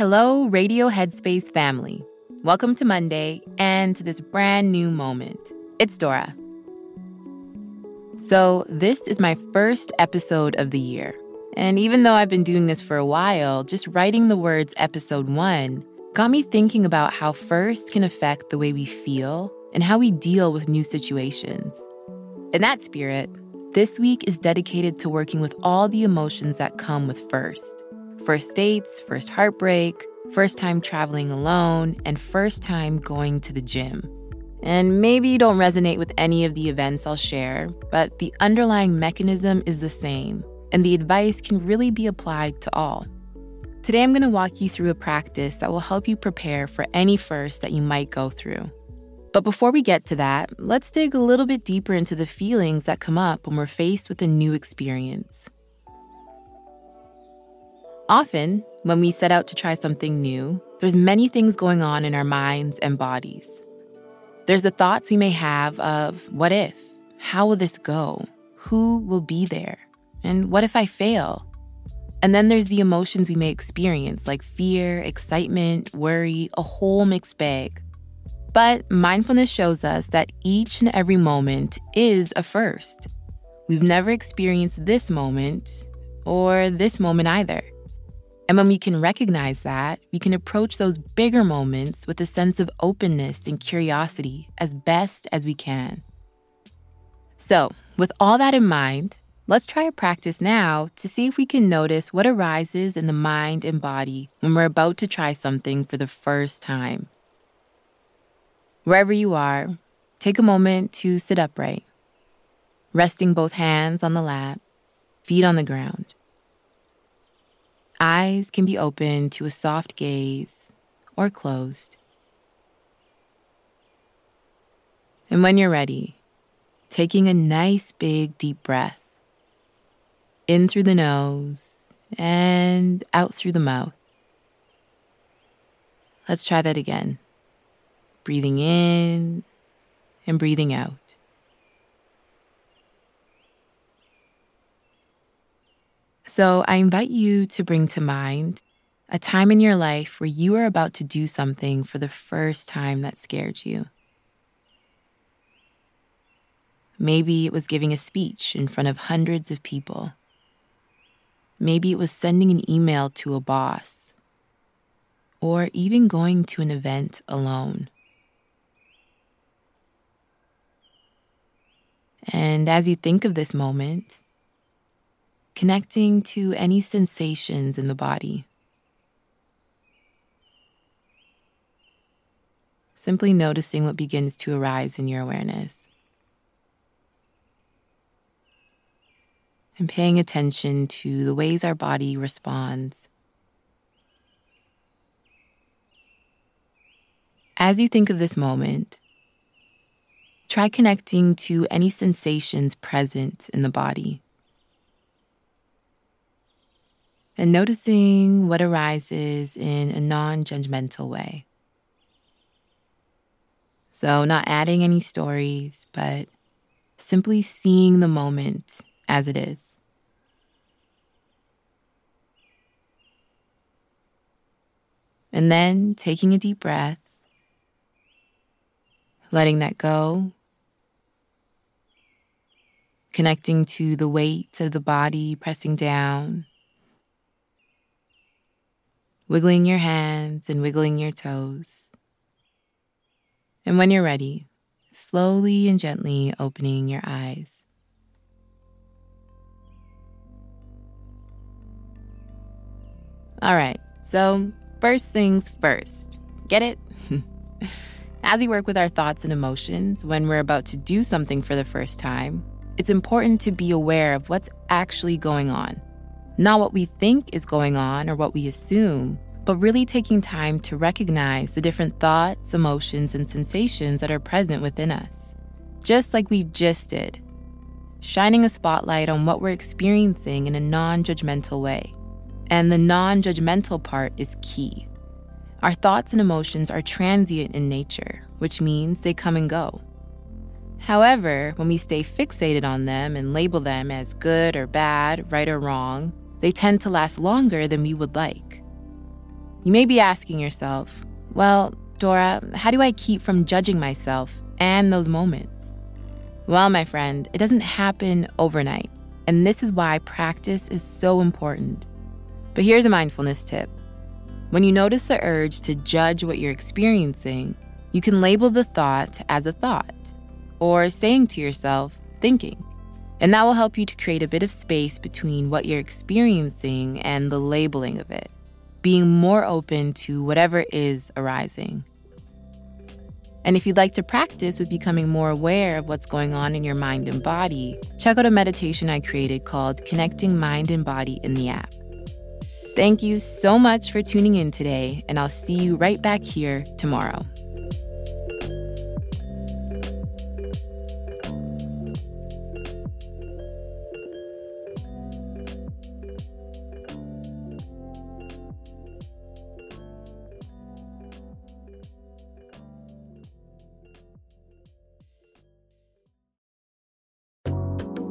Hello, Radio Headspace family. Welcome to Monday and to this brand new moment. It's Dora. So, this is my first episode of the year. And even though I've been doing this for a while, just writing the words episode one got me thinking about how first can affect the way we feel and how we deal with new situations. In that spirit, this week is dedicated to working with all the emotions that come with first first dates, first heartbreak, first time traveling alone, and first time going to the gym. And maybe you don't resonate with any of the events I'll share, but the underlying mechanism is the same, and the advice can really be applied to all. Today, I'm going to walk you through a practice that will help you prepare for any first that you might go through. But before we get to that, let's dig a little bit deeper into the feelings that come up when we're faced with a new experience. Often, when we set out to try something new, there's many things going on in our minds and bodies. There's the thoughts we may have of what if? How will this go? Who will be there? And what if I fail? And then there's the emotions we may experience like fear, excitement, worry, a whole mixed bag. But mindfulness shows us that each and every moment is a first. We've never experienced this moment or this moment either. And when we can recognize that, we can approach those bigger moments with a sense of openness and curiosity as best as we can. So, with all that in mind, let's try a practice now to see if we can notice what arises in the mind and body when we're about to try something for the first time. Wherever you are, take a moment to sit upright, resting both hands on the lap, feet on the ground. Eyes can be open to a soft gaze or closed. And when you're ready, taking a nice big deep breath in through the nose and out through the mouth. Let's try that again breathing in and breathing out. So, I invite you to bring to mind a time in your life where you are about to do something for the first time that scared you. Maybe it was giving a speech in front of hundreds of people. Maybe it was sending an email to a boss, or even going to an event alone. And as you think of this moment, connecting to any sensations in the body. Simply noticing what begins to arise in your awareness. And paying attention to the ways our body responds. As you think of this moment, Try connecting to any sensations present in the body. And noticing what arises in a non judgmental way. So, not adding any stories, but simply seeing the moment as it is. And then taking a deep breath, letting that go connecting to the weight of the body pressing down, wiggling your hands and wiggling your toes. And when you're ready, slowly and gently opening your eyes. All right, so first things first. Get it? As we work with our thoughts and emotions when we're about to do something for the first time, it's important to be aware of what's actually going on. Not what we think is going on or what we assume, but really taking time to recognize the different thoughts, emotions, and sensations that are present within us. Just like we just did. Shining a spotlight on what we're experiencing in a non judgmental way. And the non judgmental part is key. Our thoughts and emotions are transient in nature, which means they come and go. However, when we stay fixated on them and label them as good or bad, right or wrong, they tend to last longer than we would like. You may be asking yourself, well, Dora, how do I keep from judging myself and those moments? Well, my friend, it doesn't happen overnight, and this is why practice is so important. But here's a mindfulness tip. When you notice the urge to judge what you're experiencing, you can label the thought as a thought or saying to yourself, thinking. And that will help you to create a bit of space between what you're experiencing and the labeling of it, being more open to whatever is arising. And if you'd like to practice with becoming more aware of what's going on in your mind and body, check out a meditation I created called Connecting Mind and Body in the app. Thank you so much for tuning in today, and I'll see you right back here tomorrow.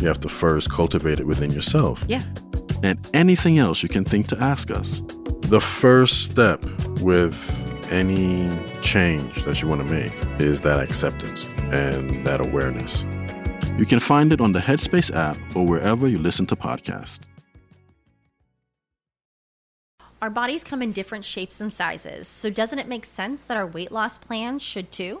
you have to first cultivate it within yourself. Yeah. And anything else you can think to ask us. The first step with any change that you want to make is that acceptance and that awareness. You can find it on the Headspace app or wherever you listen to podcasts. Our bodies come in different shapes and sizes, so doesn't it make sense that our weight loss plans should too?